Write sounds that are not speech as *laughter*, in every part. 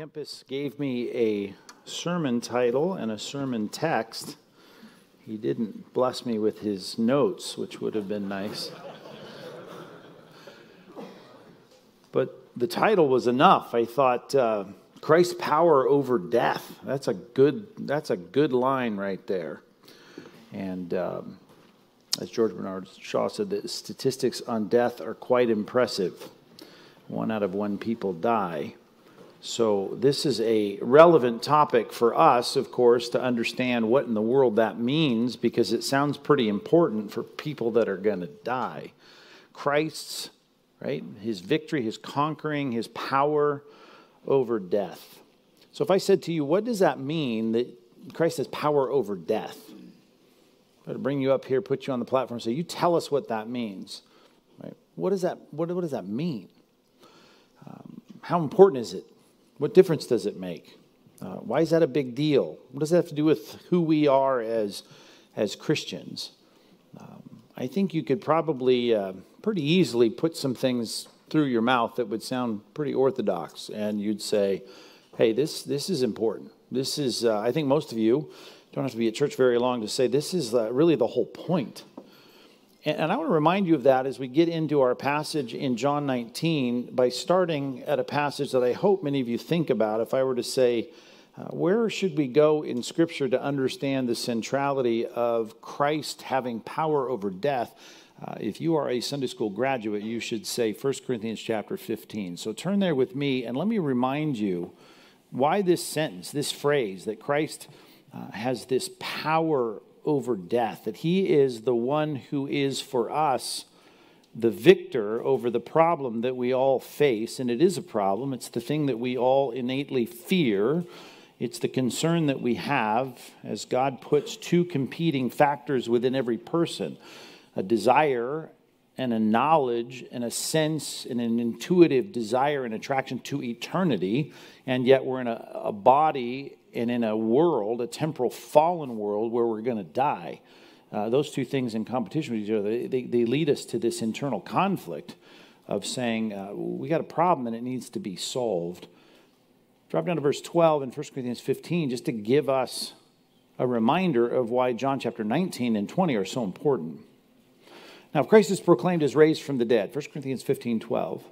Kempis gave me a sermon title and a sermon text. He didn't bless me with his notes, which would have been nice. But the title was enough. I thought uh, Christ's power over death. That's a good. That's a good line right there. And um, as George Bernard Shaw said, the statistics on death are quite impressive. One out of one people die. So, this is a relevant topic for us, of course, to understand what in the world that means because it sounds pretty important for people that are going to die. Christ's, right, his victory, his conquering, his power over death. So, if I said to you, what does that mean that Christ has power over death? I'm to bring you up here, put you on the platform, say, you tell us what that means. Right? What does that, what, what does that mean? Um, how important is it what difference does it make? Uh, why is that a big deal? What does that have to do with who we are as, as Christians? Um, I think you could probably uh, pretty easily put some things through your mouth that would sound pretty orthodox, and you'd say, hey, this, this is important. This is, uh, I think most of you don't have to be at church very long to say this is uh, really the whole point and I want to remind you of that as we get into our passage in John 19 by starting at a passage that I hope many of you think about. If I were to say, uh, where should we go in Scripture to understand the centrality of Christ having power over death? Uh, if you are a Sunday school graduate, you should say 1 Corinthians chapter 15. So turn there with me and let me remind you why this sentence, this phrase, that Christ uh, has this power over death, that he is the one who is for us the victor over the problem that we all face. And it is a problem, it's the thing that we all innately fear. It's the concern that we have as God puts two competing factors within every person a desire and a knowledge and a sense and an intuitive desire and attraction to eternity. And yet we're in a, a body and in a world, a temporal fallen world where we're going to die. Uh, those two things in competition with each other, they, they lead us to this internal conflict of saying, uh, we got a problem and it needs to be solved. Drop down to verse 12 in 1 Corinthians 15 just to give us a reminder of why John chapter 19 and 20 are so important. Now, if Christ is proclaimed as raised from the dead, 1 Corinthians 15 12.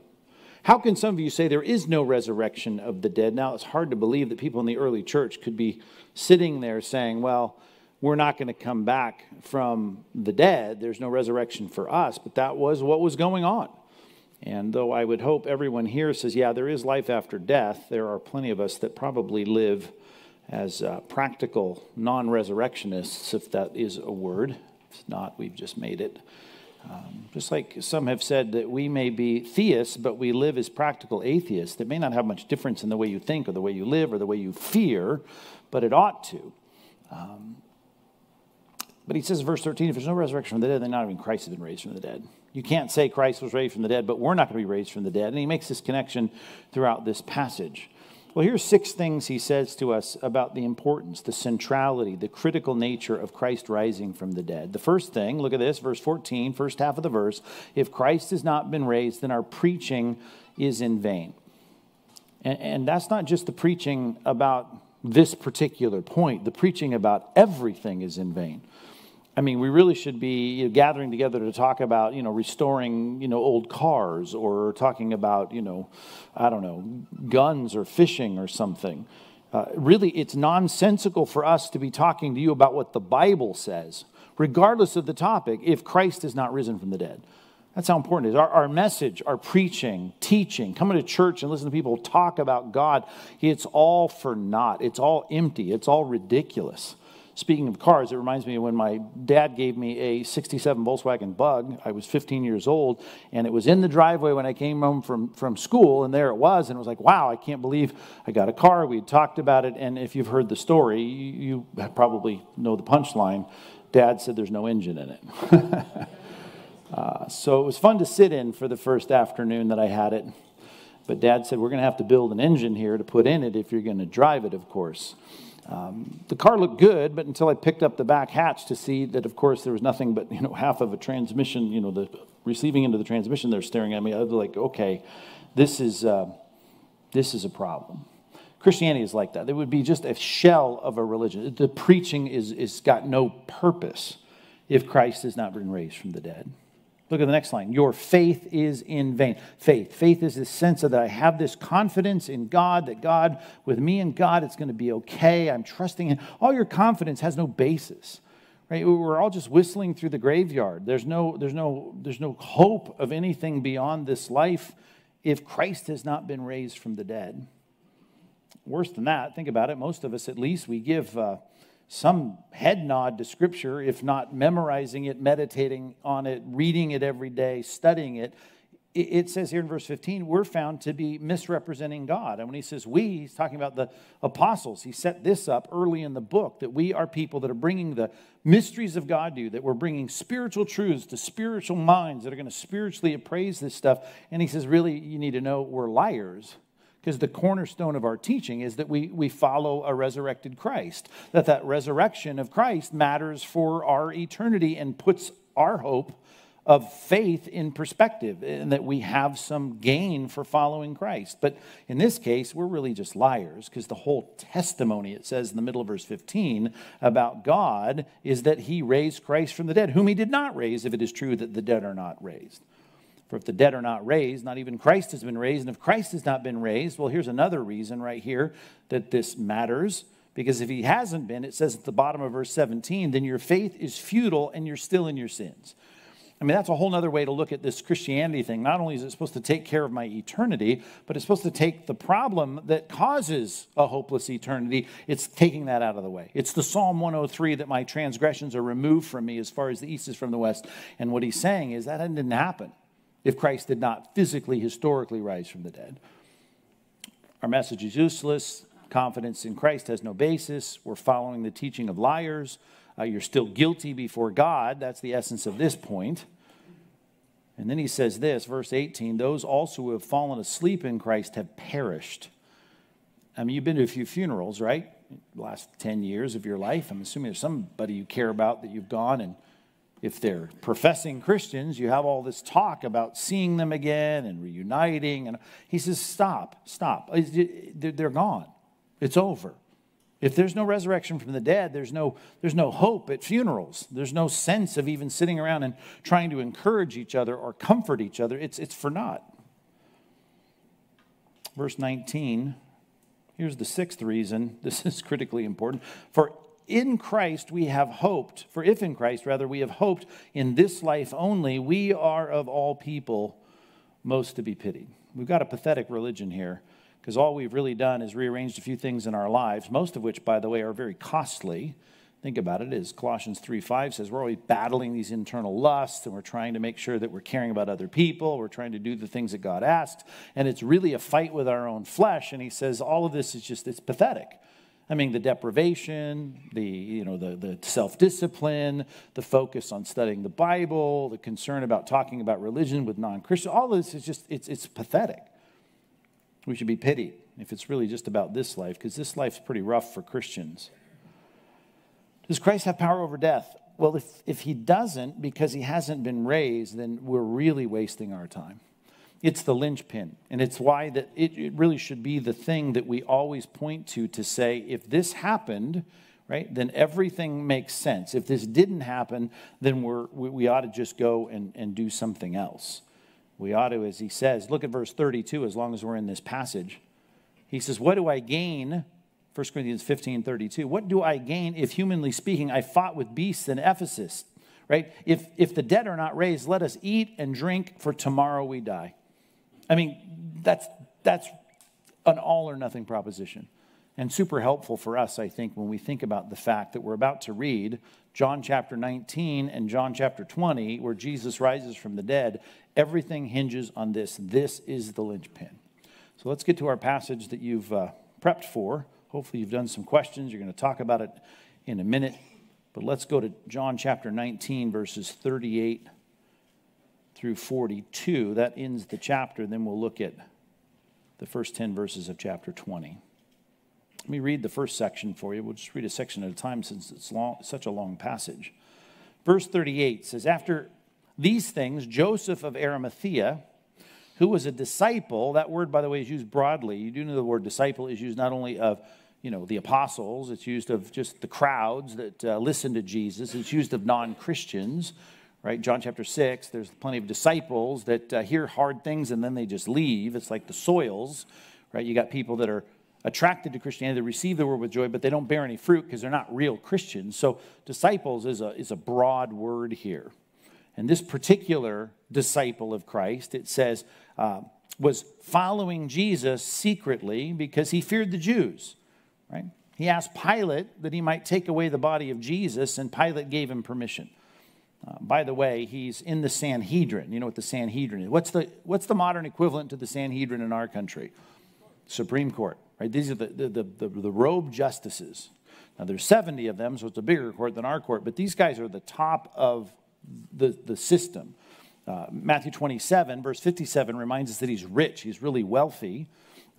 How can some of you say there is no resurrection of the dead? Now, it's hard to believe that people in the early church could be sitting there saying, well, we're not going to come back from the dead. There's no resurrection for us. But that was what was going on. And though I would hope everyone here says, yeah, there is life after death, there are plenty of us that probably live as uh, practical non resurrectionists, if that is a word. If not, we've just made it. Um, just like some have said that we may be theists, but we live as practical atheists. that may not have much difference in the way you think or the way you live or the way you fear, but it ought to. Um, but he says, verse 13, if there's no resurrection from the dead, then not even Christ has been raised from the dead. You can't say Christ was raised from the dead, but we're not going to be raised from the dead. And he makes this connection throughout this passage. Well, here's six things he says to us about the importance, the centrality, the critical nature of Christ rising from the dead. The first thing, look at this, verse 14, first half of the verse. If Christ has not been raised, then our preaching is in vain. And, and that's not just the preaching about this particular point, the preaching about everything is in vain. I mean, we really should be you know, gathering together to talk about, you know, restoring, you know, old cars or talking about, you know, I don't know, guns or fishing or something. Uh, really, it's nonsensical for us to be talking to you about what the Bible says, regardless of the topic, if Christ is not risen from the dead. That's how important it is. Our, our message, our preaching, teaching, coming to church and listening to people talk about God, it's all for naught. It's all empty. It's all ridiculous. Speaking of cars, it reminds me of when my dad gave me a 67 Volkswagen Bug. I was 15 years old, and it was in the driveway when I came home from, from school, and there it was. And it was like, wow, I can't believe I got a car. We talked about it, and if you've heard the story, you, you probably know the punchline. Dad said there's no engine in it. *laughs* uh, so it was fun to sit in for the first afternoon that I had it. But Dad said, we're going to have to build an engine here to put in it if you're going to drive it, of course. Um, the car looked good, but until I picked up the back hatch to see that, of course, there was nothing but you know *laughs* half of a transmission, you know, the receiving into the transmission. They're staring at me. I was like, okay, this is uh, this is a problem. Christianity is like that. It would be just a shell of a religion. The preaching is, is got no purpose if Christ has not been raised from the dead. Look at the next line. Your faith is in vain. Faith. Faith is this sense of that I have this confidence in God, that God, with me and God, it's going to be okay. I'm trusting Him. All your confidence has no basis. Right? We're all just whistling through the graveyard. There's no, there's no, there's no hope of anything beyond this life if Christ has not been raised from the dead. Worse than that, think about it. Most of us, at least, we give uh, some head nod to Scripture, if not memorizing it, meditating on it, reading it every day, studying it. It says here in verse 15, we're found to be misrepresenting God. And when he says we, he's talking about the apostles. He set this up early in the book that we are people that are bringing the mysteries of God to you, that we're bringing spiritual truths to spiritual minds that are going to spiritually appraise this stuff. And he says, really, you need to know we're liars because the cornerstone of our teaching is that we, we follow a resurrected Christ, that that resurrection of Christ matters for our eternity and puts our hope of faith in perspective and that we have some gain for following Christ. But in this case, we're really just liars because the whole testimony, it says in the middle of verse 15, about God is that he raised Christ from the dead, whom he did not raise, if it is true that the dead are not raised. For if the dead are not raised, not even Christ has been raised. And if Christ has not been raised, well, here's another reason right here that this matters. Because if he hasn't been, it says at the bottom of verse 17, then your faith is futile and you're still in your sins. I mean, that's a whole other way to look at this Christianity thing. Not only is it supposed to take care of my eternity, but it's supposed to take the problem that causes a hopeless eternity. It's taking that out of the way. It's the Psalm 103 that my transgressions are removed from me as far as the east is from the west. And what he's saying is that didn't happen if Christ did not physically, historically rise from the dead. Our message is useless. Confidence in Christ has no basis. We're following the teaching of liars. Uh, you're still guilty before God. That's the essence of this point. And then he says this, verse 18 those also who have fallen asleep in Christ have perished. I mean, you've been to a few funerals, right? The last 10 years of your life. I'm assuming there's somebody you care about that you've gone and if they're professing Christians, you have all this talk about seeing them again and reuniting. And he says, Stop, stop. They're gone. It's over. If there's no resurrection from the dead, there's no, there's no hope at funerals. There's no sense of even sitting around and trying to encourage each other or comfort each other. It's, it's for naught. Verse 19, here's the sixth reason. This *laughs* is critically important. For in Christ we have hoped, for if in Christ, rather, we have hoped in this life only, we are of all people most to be pitied. We've got a pathetic religion here because all we've really done is rearranged a few things in our lives, most of which, by the way, are very costly. Think about it, as Colossians 3 5 says, we're always battling these internal lusts and we're trying to make sure that we're caring about other people. We're trying to do the things that God asked. And it's really a fight with our own flesh. And he says, all of this is just, it's pathetic. I mean, the deprivation, the, you know, the, the self discipline, the focus on studying the Bible, the concern about talking about religion with non Christians, all this is just, it's, it's pathetic. We should be pitied if it's really just about this life, because this life's pretty rough for Christians. Does Christ have power over death? Well, if, if he doesn't, because he hasn't been raised, then we're really wasting our time. It's the linchpin. And it's why that it, it really should be the thing that we always point to to say, if this happened, right, then everything makes sense. If this didn't happen, then we're, we, we ought to just go and, and do something else. We ought to, as he says, look at verse 32 as long as we're in this passage. He says, What do I gain? 1 Corinthians 15 32. What do I gain if, humanly speaking, I fought with beasts in Ephesus? Right? If, if the dead are not raised, let us eat and drink, for tomorrow we die. I mean, that's, that's an all or nothing proposition. And super helpful for us, I think, when we think about the fact that we're about to read John chapter 19 and John chapter 20, where Jesus rises from the dead. Everything hinges on this. This is the linchpin. So let's get to our passage that you've uh, prepped for. Hopefully, you've done some questions. You're going to talk about it in a minute. But let's go to John chapter 19, verses 38 through 42. That ends the chapter. Then we'll look at the first 10 verses of chapter 20. Let me read the first section for you. We'll just read a section at a time since it's long, such a long passage. Verse 38 says, After these things, Joseph of Arimathea, who was a disciple. That word, by the way, is used broadly. You do know the word disciple is used not only of you know the apostles it's used of just the crowds that uh, listen to jesus it's used of non-christians right? John chapter 6 there's plenty of disciples that uh, hear hard things and then they just leave. It's like the soils right? You got people that are attracted to christianity they receive the word with joy but they don't bear any fruit because they're not real christians. So disciples is a, is a broad word here. And this particular disciple of christ it says uh, was following jesus secretly because he feared the jews right? He asked Pilate that he might take away the body of Jesus, and Pilate gave him permission. Uh, by the way, he's in the Sanhedrin. You know what the Sanhedrin is? What's the, what's the modern equivalent to the Sanhedrin in our country? Supreme Court, right? These are the, the, the, the, the robed justices. Now, there's 70 of them, so it's a bigger court than our court, but these guys are the top of the, the system. Uh, Matthew 27, verse 57, reminds us that he's rich, he's really wealthy.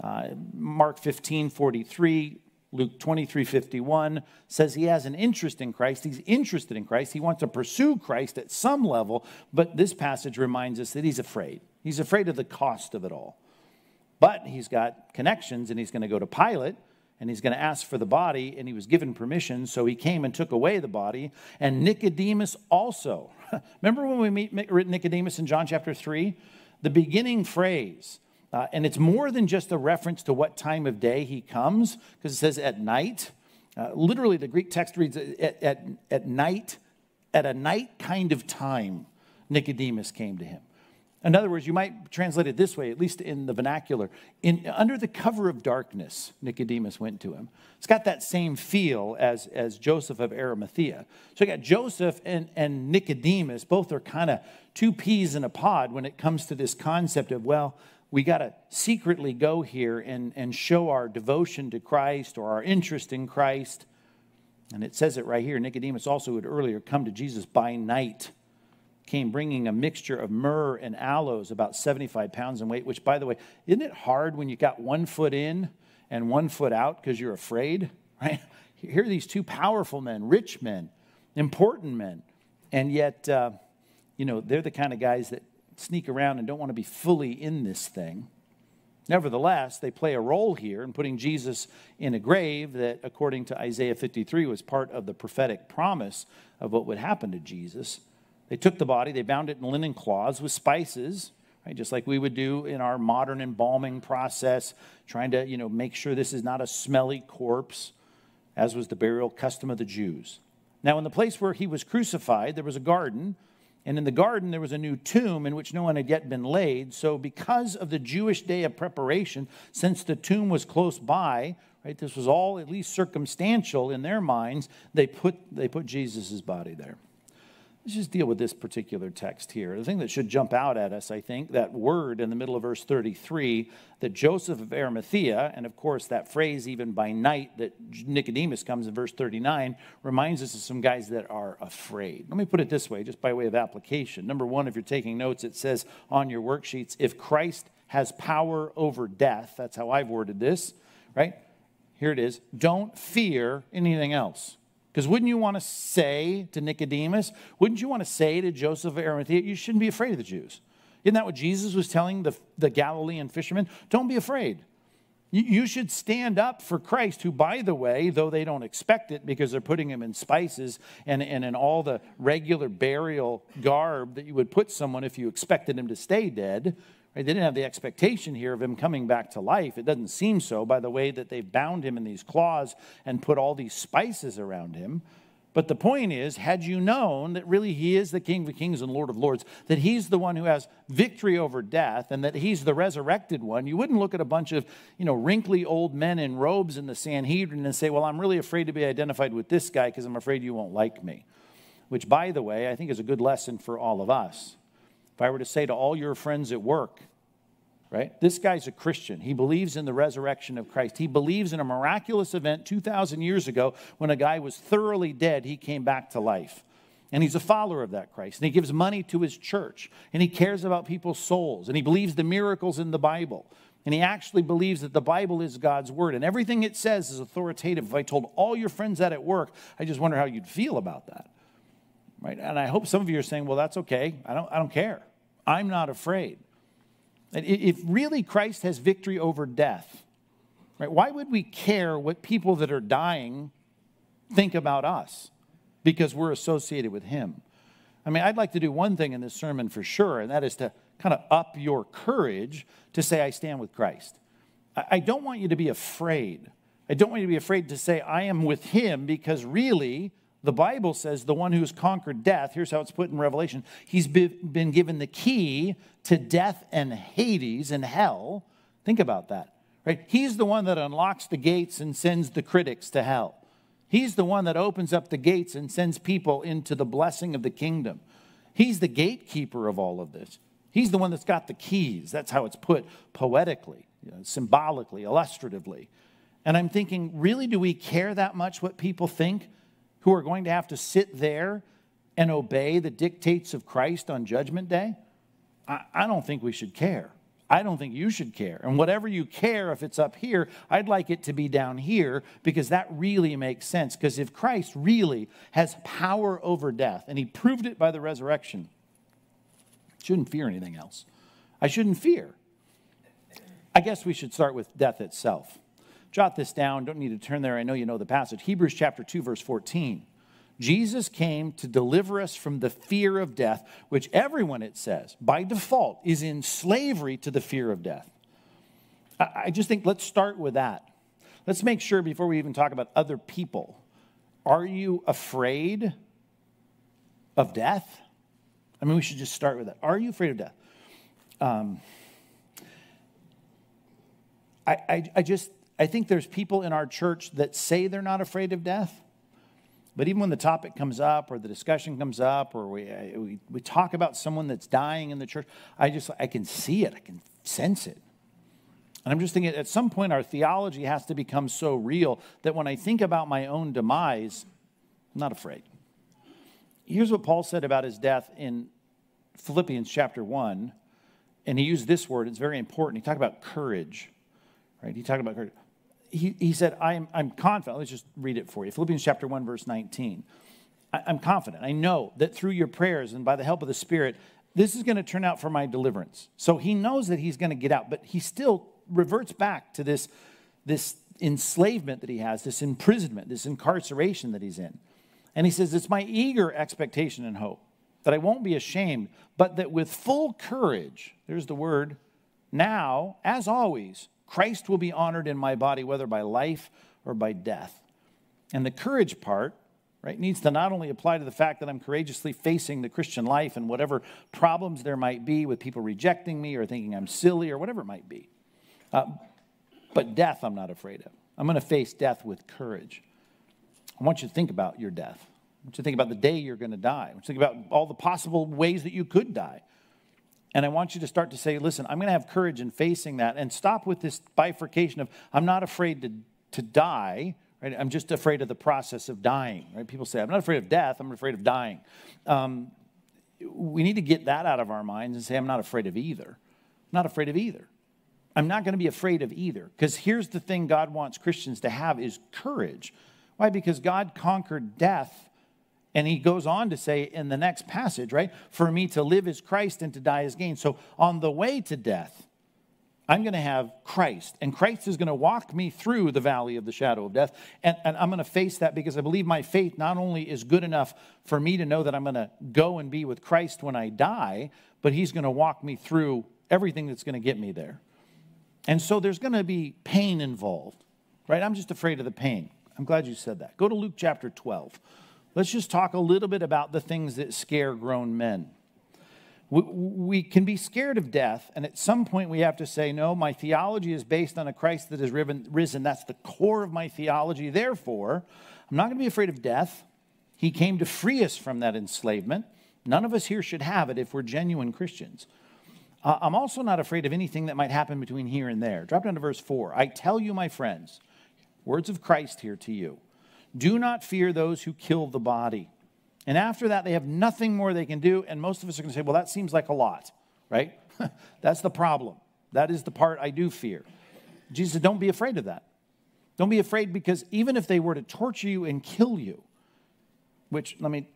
Uh, Mark 15, 43 Luke 23 51 says he has an interest in Christ. He's interested in Christ. He wants to pursue Christ at some level, but this passage reminds us that he's afraid. He's afraid of the cost of it all. But he's got connections and he's going to go to Pilate and he's going to ask for the body, and he was given permission, so he came and took away the body. And Nicodemus also. *laughs* Remember when we meet Nicodemus in John chapter 3? The beginning phrase uh, and it's more than just a reference to what time of day he comes, because it says at night. Uh, literally, the Greek text reads at, at, at night, at a night kind of time, Nicodemus came to him. In other words, you might translate it this way, at least in the vernacular. In, under the cover of darkness, Nicodemus went to him. It's got that same feel as, as Joseph of Arimathea. So you got Joseph and, and Nicodemus, both are kind of two peas in a pod when it comes to this concept of, well, we got to secretly go here and, and show our devotion to Christ or our interest in Christ. And it says it right here. Nicodemus also had earlier come to Jesus by night, came bringing a mixture of myrrh and aloes, about 75 pounds in weight, which, by the way, isn't it hard when you got one foot in and one foot out because you're afraid, *laughs* right? Here are these two powerful men, rich men, important men, and yet, uh, you know, they're the kind of guys that sneak around and don't want to be fully in this thing. Nevertheless, they play a role here in putting Jesus in a grave that, according to Isaiah 53, was part of the prophetic promise of what would happen to Jesus. They took the body, they bound it in linen cloths with spices, right, just like we would do in our modern embalming process, trying to you know, make sure this is not a smelly corpse, as was the burial custom of the Jews. Now, in the place where he was crucified, there was a garden and in the garden, there was a new tomb in which no one had yet been laid. So, because of the Jewish day of preparation, since the tomb was close by, right, this was all at least circumstantial in their minds, they put, they put Jesus' body there. Let's just deal with this particular text here. The thing that should jump out at us, I think, that word in the middle of verse 33, that Joseph of Arimathea, and of course that phrase even by night that Nicodemus comes in verse 39, reminds us of some guys that are afraid. Let me put it this way, just by way of application. Number one, if you're taking notes, it says on your worksheets, if Christ has power over death, that's how I've worded this, right? Here it is. Don't fear anything else. Because wouldn't you want to say to Nicodemus, wouldn't you want to say to Joseph of Arimathea, you shouldn't be afraid of the Jews? Isn't that what Jesus was telling the, the Galilean fishermen? Don't be afraid. You, you should stand up for Christ, who, by the way, though they don't expect it because they're putting him in spices and, and in all the regular burial garb that you would put someone if you expected him to stay dead? They didn't have the expectation here of him coming back to life. It doesn't seem so by the way that they've bound him in these claws and put all these spices around him. But the point is, had you known that really he is the King of Kings and Lord of Lords, that he's the one who has victory over death, and that he's the resurrected one, you wouldn't look at a bunch of, you know, wrinkly old men in robes in the Sanhedrin and say, Well, I'm really afraid to be identified with this guy because I'm afraid you won't like me. Which, by the way, I think is a good lesson for all of us. If I were to say to all your friends at work, right? This guy's a Christian. He believes in the resurrection of Christ. He believes in a miraculous event 2,000 years ago when a guy was thoroughly dead, he came back to life. And he's a follower of that Christ. And he gives money to his church. And he cares about people's souls. And he believes the miracles in the Bible. And he actually believes that the Bible is God's word. And everything it says is authoritative. If I told all your friends that at work, I just wonder how you'd feel about that. Right? And I hope some of you are saying, well, that's okay. I don't, I don't care. I'm not afraid. If really Christ has victory over death, right, why would we care what people that are dying think about us? Because we're associated with him. I mean, I'd like to do one thing in this sermon for sure, and that is to kind of up your courage to say, I stand with Christ. I don't want you to be afraid. I don't want you to be afraid to say, I am with him, because really, the Bible says the one who's conquered death, here's how it's put in Revelation, he's been given the key to death and Hades and hell. Think about that, right? He's the one that unlocks the gates and sends the critics to hell. He's the one that opens up the gates and sends people into the blessing of the kingdom. He's the gatekeeper of all of this. He's the one that's got the keys. That's how it's put poetically, you know, symbolically, illustratively. And I'm thinking, really, do we care that much what people think who are going to have to sit there and obey the dictates of Christ on Judgment Day? I, I don't think we should care. I don't think you should care. And whatever you care, if it's up here, I'd like it to be down here because that really makes sense. Because if Christ really has power over death, and he proved it by the resurrection, Shouldn't fear anything else. I shouldn't fear. I guess we should start with death itself. Jot this down. Don't need to turn there. I know you know the passage. Hebrews chapter 2, verse 14. Jesus came to deliver us from the fear of death, which everyone, it says, by default, is in slavery to the fear of death. I just think let's start with that. Let's make sure before we even talk about other people are you afraid of death? I mean, we should just start with that. Are you afraid of death? Um, I, I, I just, I think there's people in our church that say they're not afraid of death. But even when the topic comes up or the discussion comes up or we, we, we talk about someone that's dying in the church, I just, I can see it. I can sense it. And I'm just thinking at some point our theology has to become so real that when I think about my own demise, I'm not afraid. Here's what Paul said about his death in Philippians chapter 1. And he used this word, it's very important. He talked about courage, right? He talked about courage. He, he said, I'm, I'm confident. Let's just read it for you. Philippians chapter 1, verse 19. I, I'm confident. I know that through your prayers and by the help of the Spirit, this is going to turn out for my deliverance. So he knows that he's going to get out, but he still reverts back to this, this enslavement that he has, this imprisonment, this incarceration that he's in. And he says, It's my eager expectation and hope that I won't be ashamed, but that with full courage, there's the word, now, as always, Christ will be honored in my body, whether by life or by death. And the courage part, right, needs to not only apply to the fact that I'm courageously facing the Christian life and whatever problems there might be with people rejecting me or thinking I'm silly or whatever it might be, uh, but death I'm not afraid of. I'm going to face death with courage. I want you to think about your death. I want you to think about the day you're going to die. I want you to think about all the possible ways that you could die. And I want you to start to say, listen, I'm going to have courage in facing that and stop with this bifurcation of, I'm not afraid to, to die, right? I'm just afraid of the process of dying, right? People say, I'm not afraid of death, I'm afraid of dying. Um, we need to get that out of our minds and say, I'm not afraid of either. I'm not afraid of either. I'm not going to be afraid of either. Because here's the thing God wants Christians to have is courage. Why? Because God conquered death. And he goes on to say in the next passage, right? For me to live is Christ and to die is gain. So on the way to death, I'm going to have Christ, and Christ is going to walk me through the valley of the shadow of death. And, and, I'm going to face that because I believe my faith not only is good enough for me to know that I'm going to go and be with Christ when I die, but He's going to walk me through everything that's going to get me there. And so there's going to be pain involved, right? I'm just afraid of the pain. I'm glad you said that. Go to Luke chapter 12. Let's just talk a little bit about the things that scare grown men. We, we, can be scared of death, and at some point we have to say, No, my theology is based on a Christ that has risen. That's the core of my theology. Therefore, I'm not going to be afraid of death. He came to free us from that enslavement. None of us here should have it if we're genuine Christians. Uh, I'm also not afraid of anything that might happen between here and there. Drop down to verse 4. I tell you, my friends, Words of Christ here to you. Do not fear those who kill the body. And after that, they have nothing more they can do. And most of us are going to say, well, that seems like a lot, right? *laughs* That's the problem. That is the part I do fear. Jesus said, don't be afraid of that. Don't be afraid because even if they were to torture you and kill you, which let me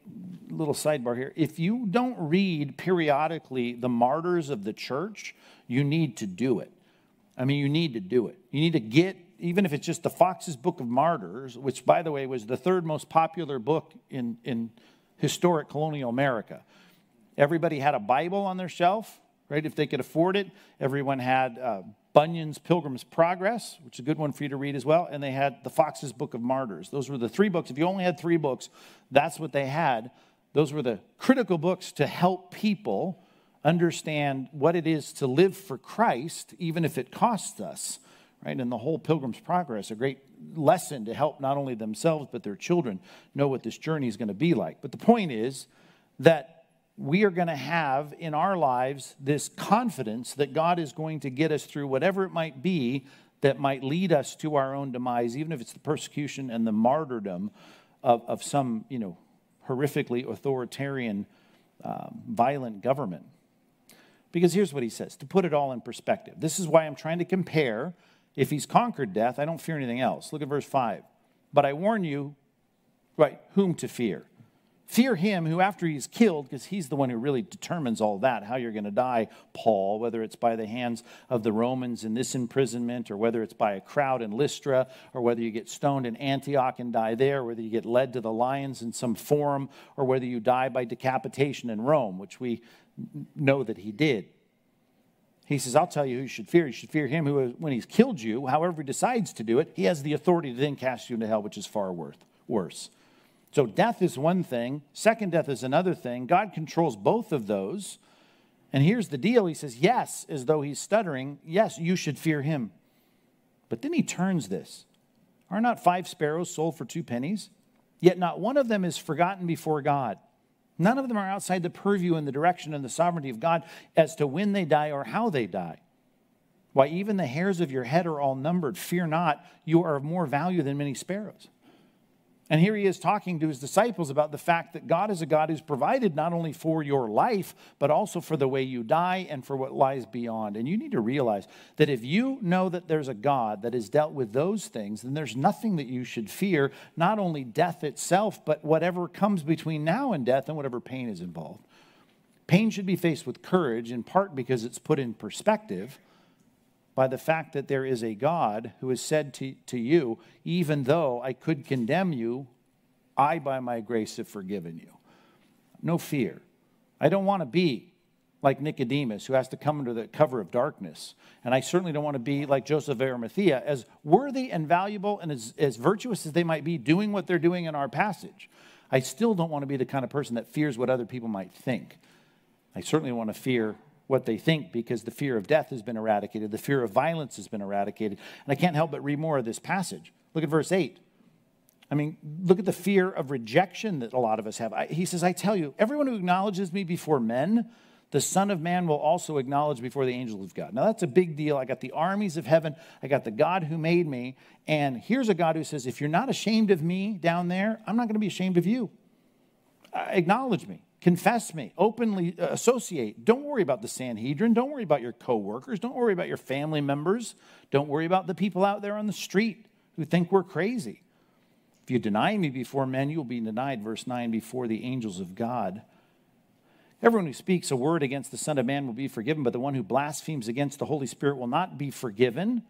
little sidebar here if you don't read periodically the martyrs of the church you need to do it i mean you need to do it you need to get even if it's just the foxe's book of martyrs which by the way was the third most popular book in, in historic colonial america everybody had a bible on their shelf right if they could afford it everyone had uh, Bunyan's Pilgrim's Progress, which is a good one for you to read as well, and they had the Foxe's Book of Martyrs. Those were the three books. If you only had three books, that's what they had. Those were the critical books to help people understand what it is to live for Christ, even if it costs us, right? And the whole Pilgrim's Progress, a great lesson to help not only themselves but their children know what this journey is going to be like. But the point is that we are going to have in our lives this confidence that God is going to get us through whatever it might be that might lead us to our own demise, even if it's the persecution and the martyrdom of, of some, you know, horrifically authoritarian, um, violent government. Because here's what he says to put it all in perspective. This is why I'm trying to compare. If he's conquered death, I don't fear anything else. Look at verse 5. But I warn you, right, whom to fear. Fear him who, after he's killed, because he's the one who really determines all that, how you're going to die, Paul, whether it's by the hands of the Romans in this imprisonment, or whether it's by a crowd in Lystra, or whether you get stoned in Antioch and die there, whether you get led to the lions in some forum, or whether you die by decapitation in Rome, which we know that he did. He says, I'll tell you who you should fear. You should fear him who, when he's killed you, however he decides to do it, he has the authority to then cast you into hell, which is far worse. So death is one thing, second death is another thing. God controls both of those. And here's the deal He says, Yes, as though he's stuttering, yes, you should fear him. But then he turns this Are not five sparrows sold for two pennies? Yet not one of them is forgotten before God. None of them are outside the purview and the direction and the sovereignty of God as to when they die or how they die. Why, even the hairs of your head are all numbered. Fear not, you are of more value than many sparrows. And here he is talking to his disciples about the fact that God is a God who's provided not only for your life, but also for the way you die and for what lies beyond. And you need to realize that if you know that there's a God that has dealt with those things, then there's nothing that you should fear, not only death itself, but whatever comes between now and death and whatever pain is involved. Pain should be faced with courage, in part because it's put in perspective by the fact that there is a God who has said to, to you, even though I could condemn you, I by my grace have forgiven you. No fear. I don't want to be like Nicodemus, who has to come under the cover of darkness. And I certainly don't want to be like Joseph of Arimathea, as worthy and valuable and as, as virtuous as they might be doing what they're doing in our passage. I still don't want to be the kind of person that fears what other people might think. I certainly want to fear what they think because the fear of death has been eradicated, the fear of violence has been eradicated. And I can't help but read more of this passage. Look at verse 8. I mean, look at the fear of rejection that a lot of us have. I, he says, I tell you, everyone who acknowledges me before men, the Son of Man will also acknowledge before the angels of God. Now, that's a big deal. I got the armies of heaven, I got the God who made me. And here's a God who says, if you're not ashamed of me down there, I'm not going to be ashamed of you. Uh, acknowledge me. Confess me, openly uh, associate. Don't worry about the Sanhedrin. Don't worry about your coworkers. Don't worry about your family members. Don't worry about the people out there on the street who think we're crazy. If you deny me before men, you will be denied, verse 9, before the angels of God. Everyone who speaks a word against the Son of Man will be forgiven, but the one who blasphemes against the Holy Spirit will not be forgiven.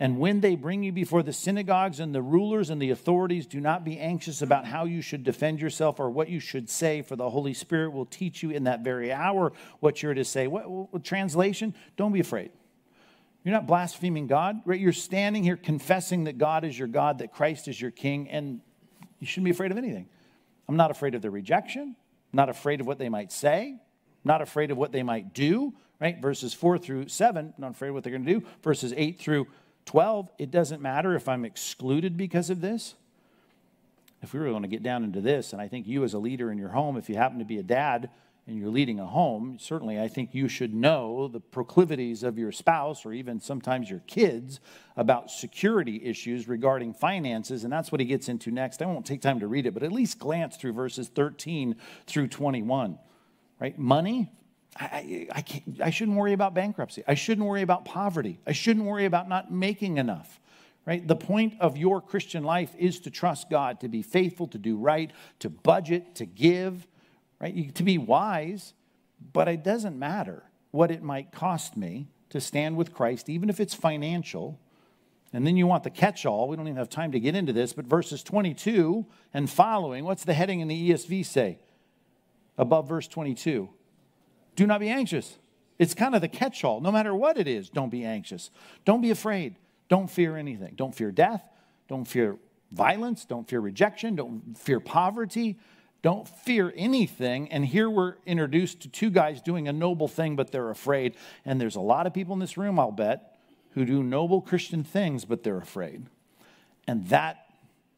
And when they bring you before the synagogues and the rulers and the authorities, do not be anxious about how you should defend yourself or what you should say, for the Holy Spirit will teach you in that very hour what you're to say. What, what translation? Don't be afraid. You're not blaspheming God, right? You're standing here confessing that God is your God, that Christ is your King, and you shouldn't be afraid of anything. I'm not afraid of their rejection, I'm not afraid of what they might say, I'm not afraid of what they might do, right? Verses 4 through 7, not afraid of what they're going to do. Verses 8 through 12, it doesn't matter if I'm excluded because of this. If we were going to get down into this, and I think you as a leader in your home, if you happen to be a dad and you're leading a home, certainly I think you should know the proclivities of your spouse or even sometimes your kids about security issues regarding finances. And that's what he gets into next. I won't take time to read it, but at least glance through verses 13 through 21. Right? Money, I, I, I, shouldn't worry about bankruptcy. I shouldn't worry about poverty. I shouldn't worry about not making enough. right? The point of your Christian life is to trust God, to be faithful, to do right, to budget, to give, right? To be wise, but it doesn't matter what it might cost me to stand with Christ, even if it's financial. And then you want the catch all. We don't even have time to get into this, but verses 22 and following, what's the heading in the ESV say? Above verse 22. Do not be anxious. It's kind of the catch all. No matter what it is, don't be anxious. Don't be afraid. Don't fear anything. Don't fear death. Don't fear violence. Don't fear rejection. Don't fear poverty. Don't fear anything. And here we're introduced to two guys doing a noble thing, but they're afraid. And there's a lot of people in this room, I'll bet, who do noble Christian things, but they're afraid. And that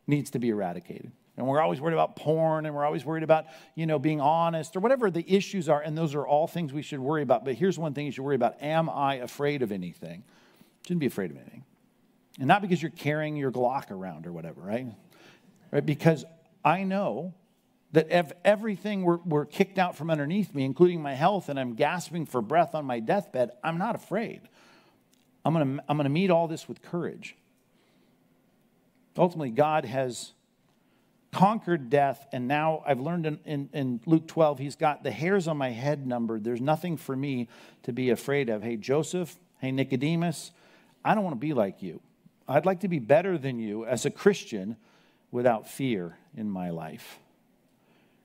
needs to be eradicated. And we're always worried about porn and we're always worried about, you know, being honest or whatever the issues are. And those are all things we should worry about. But here's one thing you should worry about Am I afraid of anything? Shouldn't be afraid of anything. And not because you're carrying your Glock around or whatever, right? Right? Because I know that if everything were, were kicked out from underneath me, including my health, and I'm gasping for breath on my deathbed, I'm not afraid. I'm going to I'm going to meet all this with courage. Ultimately, God has conquered death, and now I've learned in, in, in, Luke 12, he's got the hairs on my head numbered. There's nothing for me to be afraid of. Hey, Joseph, hey, Nicodemus, I don't want to be like you. I'd like to be better than you as a Christian without fear in my life.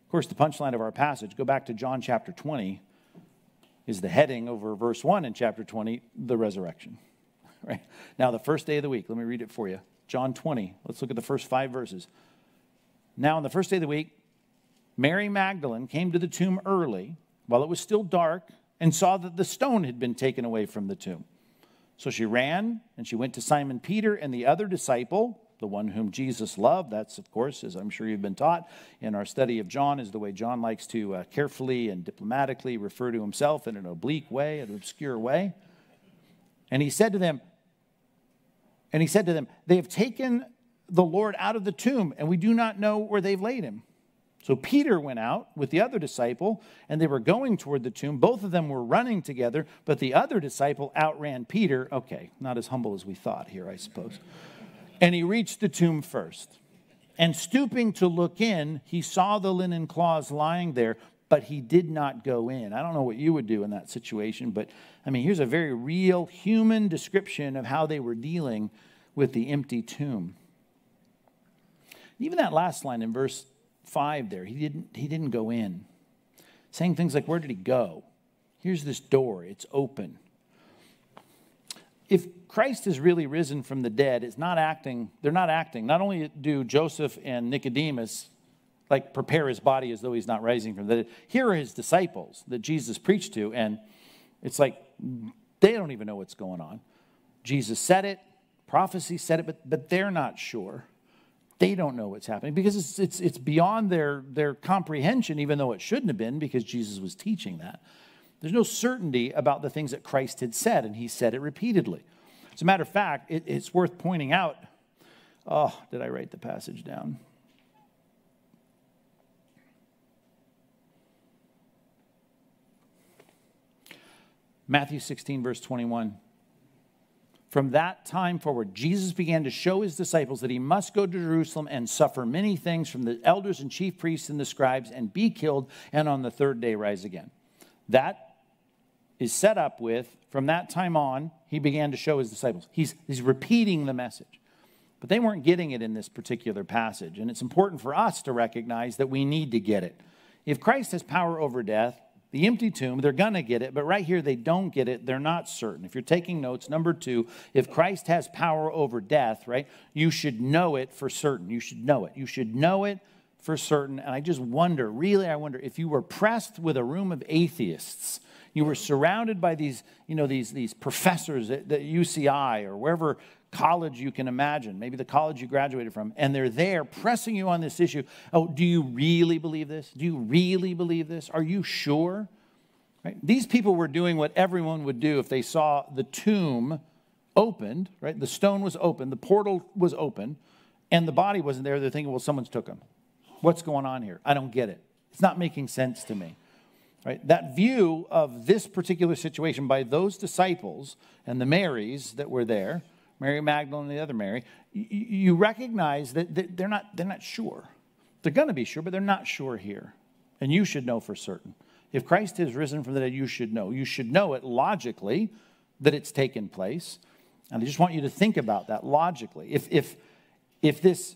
Of course, the punchline of our passage, go back to John chapter 20, is the heading over verse 1 in chapter 20, the resurrection. *laughs* Right? Now, the first day of the week, let me read it for you. John 20, let's look at the first five verses. Now, on the first day of the week, Mary Magdalene came to the tomb early while it was still dark and saw that the stone had been taken away from the tomb. So she ran and she went to Simon Peter and the other disciple the one whom Jesus loved. That's, of course, as I'm sure you've been taught in our study of John, is the way John likes to uh, carefully and diplomatically refer to himself in an oblique way, an obscure way. And he said to them, and he said to them, They have taken the Lord out of the tomb, and we do not know where they've laid him. So Peter went out with the other disciple, and they were going toward the tomb. Both of them were running together, but the other disciple outran Peter. Okay, not as humble as we thought here, I suppose. And he reached the tomb first. And stooping to look in, he saw the linen cloths lying there, but he did not go in. I don't know what you would do in that situation, but I mean, here's a very real human description of how they were dealing with the empty tomb. Even that last line in verse 5 there, he didn't, he didn't go in. Saying things like, Where did he go? Here's this door, it's open if Christ is really risen from the dead, it's not acting, they're not acting. Not only do Joseph and Nicodemus like prepare his body as though he's not rising from the dead, here are his disciples that Jesus preached to, and it's like they don't even know what's going on. Jesus said it, prophecy said it, but, but they're not sure. They don't know what's happening because it's, it's, it's beyond their, their comprehension, even though it shouldn't have been because Jesus was teaching that. There's no certainty about the things that Christ had said, and he said it repeatedly. As a matter of fact, it, it's worth pointing out. Oh, did I write the passage down? Matthew 16, verse 21. From that time forward, Jesus began to show his disciples that he must go to Jerusalem and suffer many things from the elders and chief priests and the scribes and be killed and on the third day rise again. That is set up with, from that time on, he began to show his disciples. He's, he's repeating the message. But they weren't getting it in this particular passage. And it's important for us to recognize that we need to get it. If Christ has power over death, the empty tomb, they're going to get it. But right here, they don't get it. They're not certain. If you're taking notes, number two, if Christ has power over death, right, you should know it for certain. You should know it. You should know it for certain. And I just wonder, really, I wonder, if you were pressed with a room of atheists, you were surrounded by these, you know, these, these professors at, at UCI or wherever college you can imagine, maybe the college you graduated from, and they're there pressing you on this issue. Oh, do you really believe this? Do you really believe this? Are you sure? Right? These people were doing what everyone would do if they saw the tomb opened, right? The stone was open, the portal was open, and the body wasn't there. They're thinking, well, someone's took him. What's going on here? I don't get it. It's not making sense to me. Right? That view of this particular situation by those disciples and the Marys that were there, Mary Magdalene the other Mary, you, you recognize that they're not, they're not sure. They're going to be sure, but they're not sure here. And you should know for certain. If Christ has risen from the dead, you should know. You should know it logically that it's taken place. And I just want you to think about that logically. If, if, if this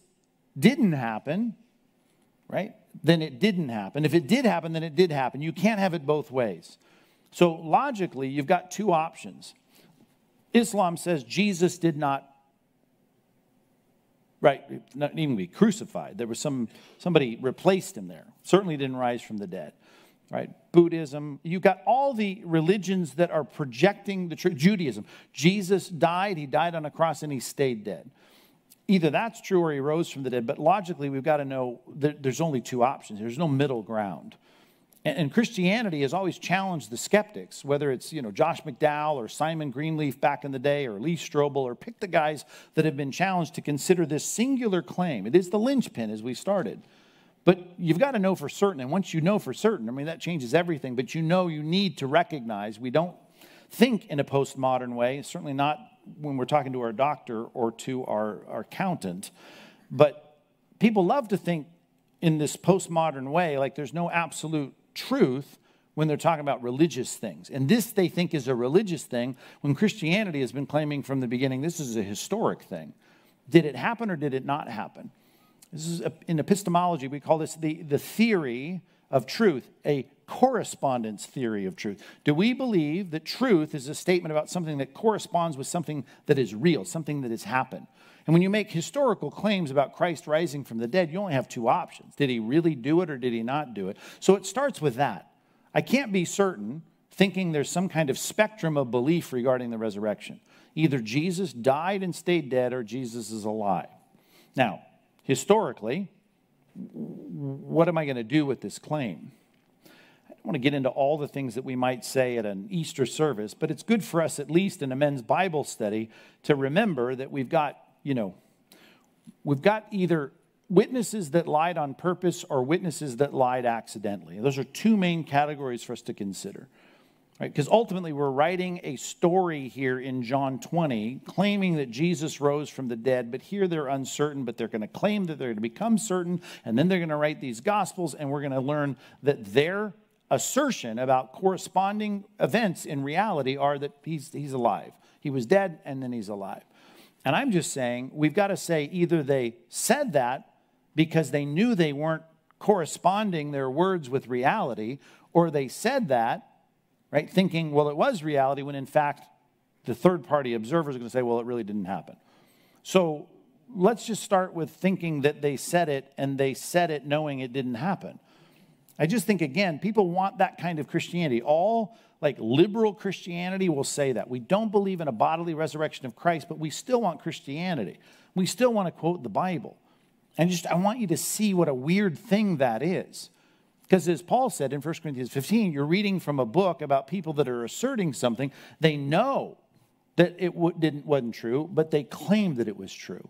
didn't happen, right, then it didn't happen. If it did happen, then it did happen. You can't have it both ways. So logically, you've got two options. Islam says Jesus did not, right, not even be crucified. There was some, somebody replaced him there. Certainly didn't rise from the dead right? Buddhism. You've got all the religions that are projecting the truth. Judaism. Jesus died, he died on a cross, and he stayed dead. Either that's true or he rose from the dead, but logically, we've got to know that there's only two options. There's no middle ground. And Christianity has always challenged the skeptics, whether it's you know Josh McDowell or Simon Greenleaf back in the day, or Lee Strobel, or pick the guys that have been challenged to consider this singular claim. It is the linchpin as we started but you've got to know for certain. And once you know for certain, I mean, that changes everything. But you know you need to recognize we don't think in a postmodern way, certainly not when we're talking to our doctor or to our, our accountant. But people love to think in this postmodern way like there's no absolute truth when they're talking about religious things. And this they think is a religious thing when Christianity has been claiming from the beginning this is a historic thing. Did it happen or did it not happen? This is in epistemology, we call this the, the theory of truth, a correspondence theory of truth. Do we believe that truth is a statement about something that corresponds with something that is real, something that has happened? And when you make historical claims about Christ rising from the dead, you only have two options. Did he really do it or did he not do it? So it starts with that. I can't be certain thinking there's some kind of spectrum of belief regarding the resurrection. Either Jesus died and stayed dead or Jesus is alive. Now, historically, what am I going to do with this claim? I don't want to get into all the things that we might say at an Easter service, but it's good for us, at least in a men's Bible study, to remember that we've got, you know, we've got either witnesses that lied on purpose or witnesses that lied accidentally. Those are two main categories for us to consider. Right? Because ultimately, we're writing a story here in John 20, claiming that Jesus rose from the dead, but here they're uncertain, but they're going to claim that they're going to become certain, and then they're going to write these gospels, and we're going to learn that their assertion about corresponding events in reality are that he's, he's alive. He was dead, and then he's alive. And I'm just saying, we've got to say either they said that because they knew they weren't corresponding their words with reality, or they said that right? Thinking, well, it was reality, when in fact, the third party observers are going to say, well, it really didn't happen. So let's just start with thinking that they said it and they said it knowing it didn't happen. I just think, again, people want that kind of Christianity. All like liberal Christianity will say that. We don't believe in a bodily resurrection of Christ, but we still want Christianity. We still want to quote the Bible. And just, I want you to see what a weird thing that is. Because as Paul said in 1 Corinthians 15, you're reading from a book about people that are asserting something. They know that it didn't, wasn't true, but they claim that it was true.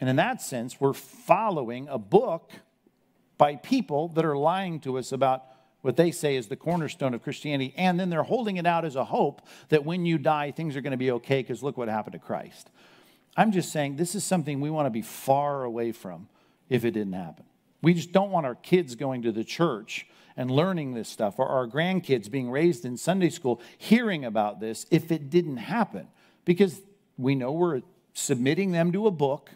And in that sense, we're following a book by people that are lying to us about what they say is the cornerstone of Christianity. And then they're holding it out as a hope that when you die, things are going to be okay because look what happened to Christ. I'm just saying this is something we want to be far away from if it didn't happen. We just don't want our kids going to the church and learning this stuff, or our grandkids being raised in Sunday school hearing about this if it didn't happen. Because we know we're submitting them to a book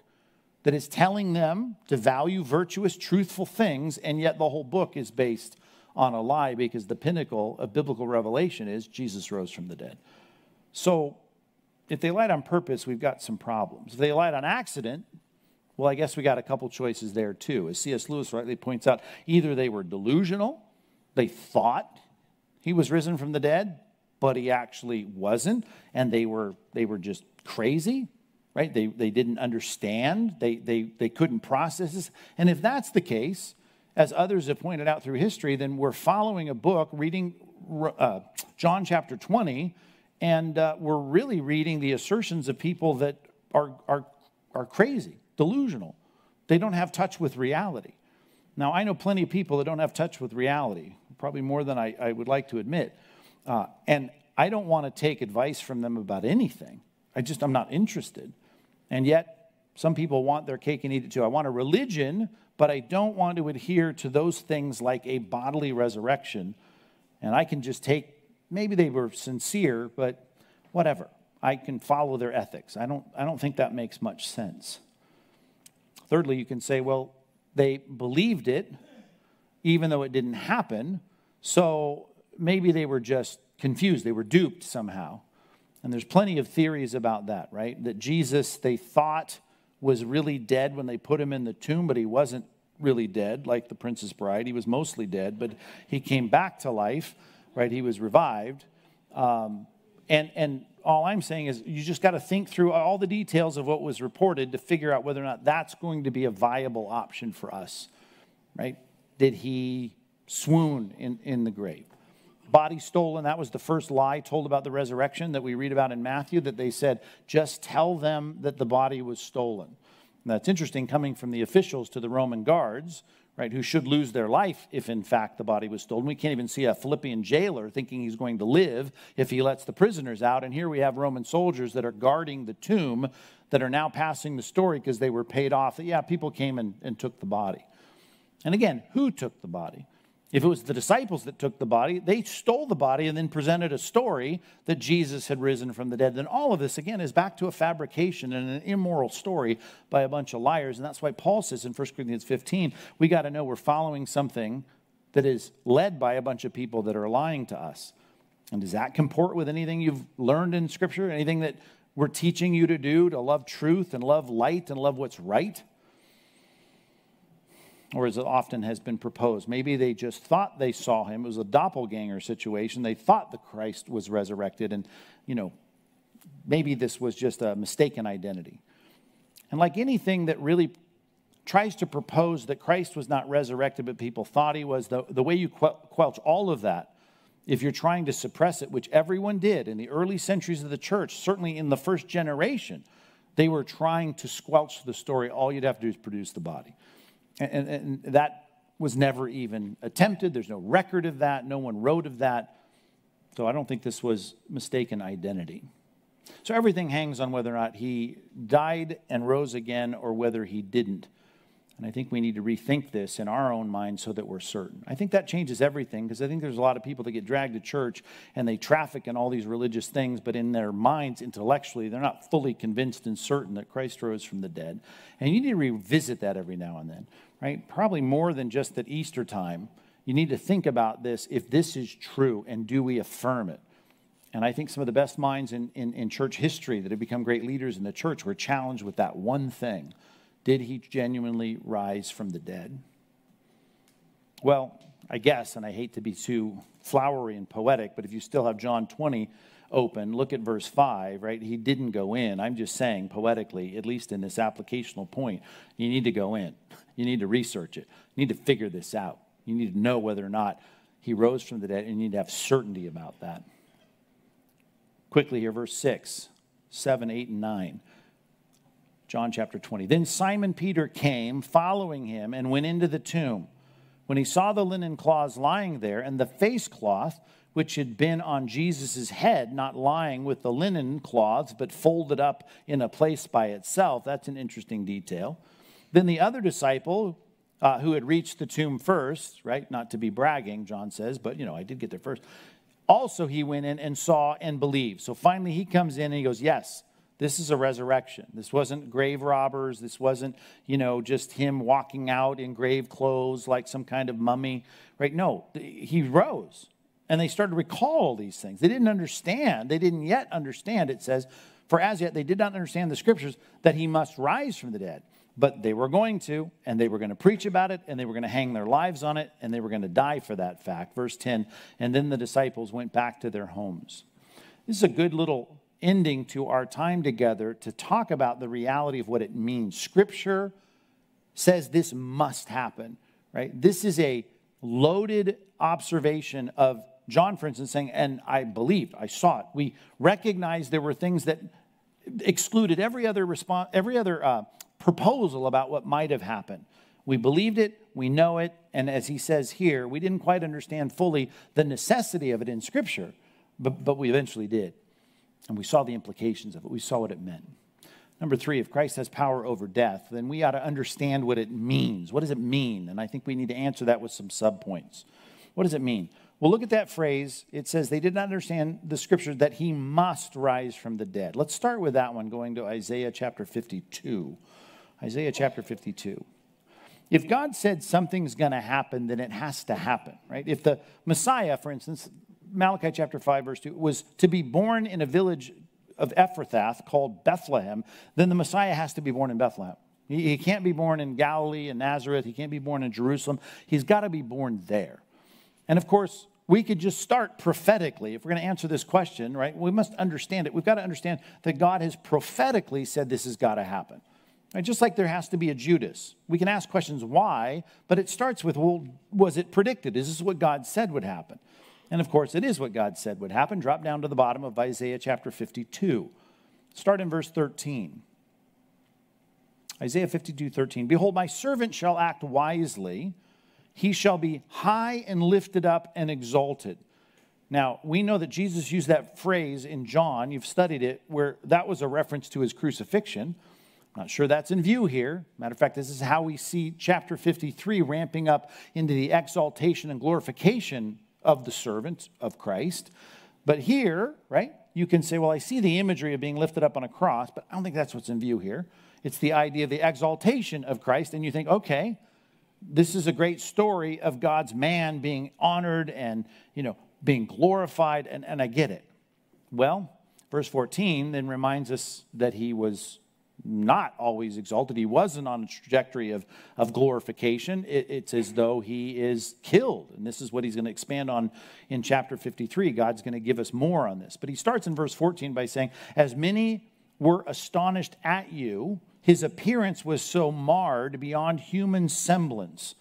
that is telling them to value virtuous, truthful things, and yet the whole book is based on a lie because the pinnacle of biblical revelation is Jesus rose from the dead. So if they lied on purpose, we've got some problems. If they lied on accident, well, I guess we got a couple choices there too. As C.S. Lewis rightly points out, either they were delusional, they thought he was risen from the dead, but he actually wasn't, and they were they were just crazy, right? They they didn't understand, they they they couldn't process this. And if that's the case, as others have pointed out through history, then we're following a book, reading uh, John chapter 20, and uh, we're really reading the assertions of people that are are are crazy delusional. They don't have touch with reality. Now, I know plenty of people that don't have touch with reality, probably more than I, I would like to admit. Uh, and I don't want to take advice from them about anything. I just, I'm not interested. And yet, some people want their cake and eat it too. I want a religion, but I don't want to adhere to those things like a bodily resurrection. And I can just take, maybe they were sincere, but whatever. I can follow their ethics. I don't, I don't think that makes much sense. Thirdly, you can say, well, they believed it even though it didn't happen. So maybe they were just confused. They were duped somehow. And there's plenty of theories about that, right? That Jesus, they thought was really dead when they put him in the tomb, but he wasn't really dead, like the Princess Bride. He was mostly dead, but he came back to life, right? He was revived. Um, and, and all I'm saying is you just got to think through all the details of what was reported to figure out whether or not that's going to be a viable option for us, right? Did he swoon in, in the grave? Body stolen, that was the first lie told about the resurrection that we read about in Matthew, that they said, just tell them that the body was stolen. That's interesting coming from the officials to the Roman guards, right, who should lose their life if in fact the body was stolen. We can't even see a Philippian jailer thinking he's going to live if he lets the prisoners out. And here we have Roman soldiers that are guarding the tomb that are now passing the story because they were paid off that, yeah, people came and, and took the body. And again, who took the body? If it was the disciples that took the body, they stole the body and then presented a story that Jesus had risen from the dead. Then all of this, again, is back to a fabrication and an immoral story by a bunch of liars. And that's why Paul says in 1 Corinthians 15, we got to know we're following something that is led by a bunch of people that are lying to us. And does that comport with anything you've learned in Scripture? Anything that we're teaching you to do to love truth and love light and love what's right? Or as often has been proposed. Maybe they just thought they saw him. It was a doppelganger situation. They thought the Christ was resurrected, and, you know, maybe this was just a mistaken identity. And like anything that really tries to propose that Christ was not resurrected, but people thought he was, the, the way you quelch all of that, if you're trying to suppress it, which everyone did in the early centuries of the church, certainly in the first generation, they were trying to squelch the story. All you'd have to do is produce the body. And, and, that was never even attempted. There's no record of that. No one wrote of that. So I don't think this was mistaken identity. So everything hangs on whether or not he died and rose again or whether he didn't. And I think we need to rethink this in our own minds so that we're certain. I think that changes everything because I think there's a lot of people that get dragged to church and they traffic in all these religious things, but in their minds, intellectually, they're not fully convinced and certain that Christ rose from the dead. And you need to revisit that every now and then, right? Probably more than just at Easter time. You need to think about this if this is true and do we affirm it? And I think some of the best minds in, in, in church history that have become great leaders in the church were challenged with that one thing did he genuinely rise from the dead? Well, I guess, and I hate to be too flowery and poetic, but if you still have John 20 open, look at verse 5, right? He didn't go in. I'm just saying, poetically, at least in this applicational point, you need to go in. You need to research it. You need to figure this out. You need to know whether or not he rose from the dead, and you need to have certainty about that. Quickly here, verse 6, 7, 8, and 9. John chapter 20. Then Simon Peter came, following him, and went into the tomb. When he saw the linen cloths lying there, and the face cloth which had been on Jesus' head, not lying with the linen cloths, but folded up in a place by itself, that's an interesting detail. Then the other disciple, uh, who had reached the tomb first, right? Not to be bragging, John says, but you know, I did get there first. Also, he went in and saw and believed. So finally, he comes in and he goes, Yes, this is a resurrection. This wasn't grave robbers. This wasn't, you know, just him walking out in grave clothes like some kind of mummy, right? No, he rose. And they started to recall all these things. They didn't understand. They didn't yet understand, it says, for as yet they did not understand the scriptures that he must rise from the dead. But they were going to, and they were going to preach about it, and they were going to hang their lives on it, and they were going to die for that fact. Verse 10 And then the disciples went back to their homes. This is a good little ending to our time together to talk about the reality of what it means. Scripture says this must happen, right? This is a loaded observation of John, for instance, saying, and I believed, I saw it. We recognized there were things that excluded every other response, every other uh, proposal about what might have happened. We believed it, we know it, and as he says here, we didn't quite understand fully the necessity of it in Scripture, but, but we eventually did. And we saw the implications of it, we saw what it meant. Number three, if Christ has power over death, then we ought to understand what it means. What does it mean? And I think we need to answer that with some subpoints. What does it mean? Well, look at that phrase. It says they did not understand the scripture that he must rise from the dead. Let's start with that one, going to Isaiah chapter 52. Isaiah chapter 52. If God said something's going to happen, then it has to happen, right? If the Messiah, for instance, Malachi chapter 5, verse 2, was to be born in a village of Ephrathah called Bethlehem, then the Messiah has to be born in Bethlehem. He, he can't be born in Galilee and Nazareth. He can't be born in Jerusalem. He's got to be born there. And of course, we could just start prophetically. If we're going to answer this question, right, we must understand it. We've got to understand that God has prophetically said this has got to happen. Right? Just like there has to be a Judas. We can ask questions why, but it starts with, well, was it predicted? Is this what God said would happen? And of course, it is what God said would happen. Drop down to the bottom of Isaiah chapter 52. Start in verse 13. Isaiah 52, 13. Behold, my servant shall act wisely he shall be high and lifted up and exalted. Now, we know that Jesus used that phrase in John, you've studied it, where that was a reference to his crucifixion. Not sure that's in view here. Matter of fact, this is how we see chapter 53 ramping up into the exaltation and glorification of the servant of Christ. But here, right, you can say, well, I see the imagery of being lifted up on a cross, but I don't think that's what's in view here. It's the idea of the exaltation of Christ, and you think, okay, this is a great story of God's man being honored and, you know, being glorified, and, and I get it. Well, verse 14 then reminds us that he was not always exalted. He wasn't on a trajectory of, of glorification. It, it's as though he is killed. And this is what he's going to expand on in chapter 53. God's going to give us more on this. But he starts in verse 14 by saying, As many were astonished at you, his appearance was so marred beyond human semblance.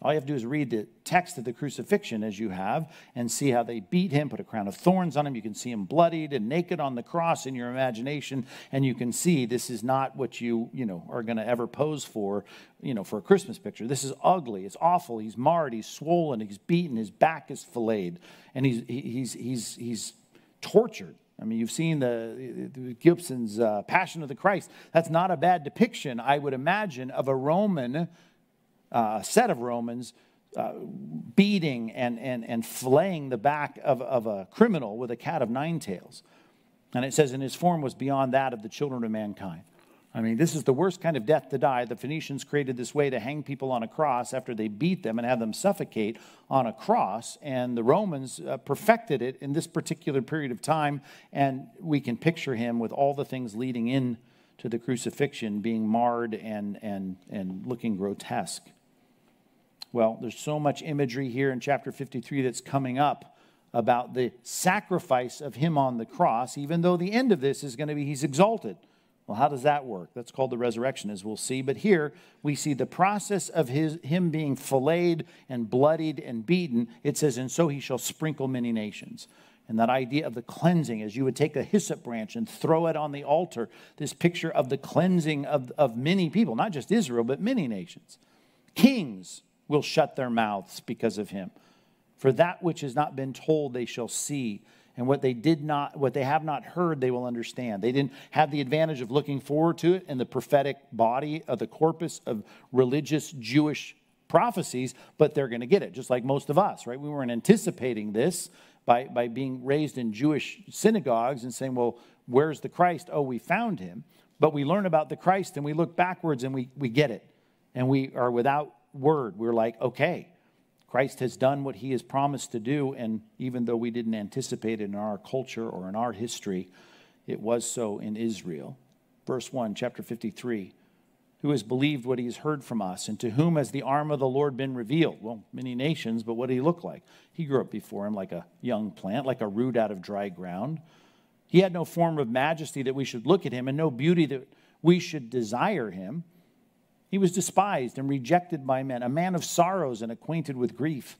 All you have to do is read the text of the crucifixion as you have and see how they beat him, put a crown of thorns on him. You can see him bloodied and naked on the cross in your imagination, and you can see this is not what you, you know, are going to ever pose for, you know, for a Christmas picture. This is ugly. It's awful. He's marred. He's swollen. He's beaten. His back is filleted, and he's he's he's he's tortured. I mean, you've seen the, the Gibson's uh, Passion of the Christ. That's not a bad depiction, I would imagine, of a Roman, uh, set of Romans uh, beating and, and, and flaying the back of, of a criminal with a cat of nine tails. And it says, and his form was beyond that of the children of mankind. I mean, this is the worst kind of death to die. The Phoenicians created this way to hang people on a cross after they beat them and have them suffocate on a cross. And the Romans uh, perfected it in this particular period of time. And we can picture him with all the things leading in to the crucifixion being marred and, and, and looking grotesque. Well, there's so much imagery here in chapter 53 that's coming up about the sacrifice of him on the cross, even though the end of this is going to be he's exalted. Well, how does that work? That's called the resurrection, as we'll see. But here we see the process of his, him being filleted and bloodied and beaten. It says, And so he shall sprinkle many nations. And that idea of the cleansing, as you would take a hyssop branch and throw it on the altar, this picture of the cleansing of, of many people, not just Israel, but many nations. Kings will shut their mouths because of him. For that which has not been told, they shall see. And what they did not what they have not heard they will understand. They didn't have the advantage of looking forward to it in the prophetic body of the corpus of religious jewish prophecies but they're going to get it just like most of us right? We weren't anticipating this by, by being raised in jewish synagogues and saying well where's the christ? Oh we found him but we learn about the christ and we look backwards and we, we get it. And we are without word we're like okay Christ has done what he has promised to do, and even though we didn't anticipate it in our culture or in our history, it was so in Israel. Verse 1, chapter 53 Who has believed what he has heard from us, and to whom has the arm of the Lord been revealed? Well, many nations, but what did he look like? He grew up before him like a young plant, like a root out of dry ground. He had no form of majesty that we should look at him, and no beauty that we should desire him. He was despised and rejected by men, a man of sorrows and acquainted with grief.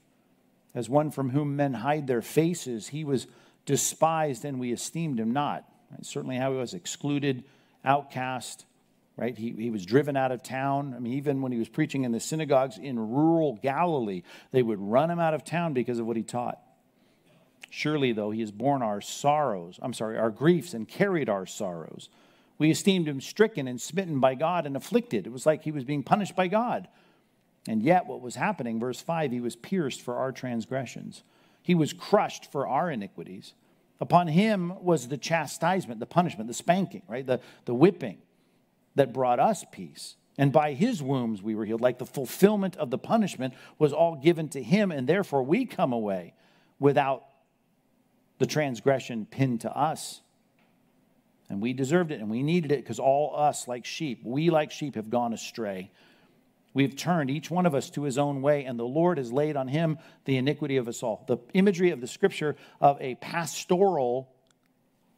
As one from whom men hide their faces, he was despised and we esteemed him not. Right? Certainly, how he was excluded, outcast, right? He, he was driven out of town. I mean, even when he was preaching in the synagogues in rural Galilee, they would run him out of town because of what he taught. Surely, though, he has borne our sorrows, I'm sorry, our griefs and carried our sorrows. We esteemed him stricken and smitten by God and afflicted. It was like he was being punished by God. And yet, what was happening, verse 5, he was pierced for our transgressions, he was crushed for our iniquities. Upon him was the chastisement, the punishment, the spanking, right? The, the whipping that brought us peace. And by his wounds we were healed. Like the fulfillment of the punishment was all given to him, and therefore we come away without the transgression pinned to us. And we deserved it and we needed it because all us, like sheep, we like sheep have gone astray. We've turned each one of us to his own way, and the Lord has laid on him the iniquity of us all. The imagery of the scripture of a pastoral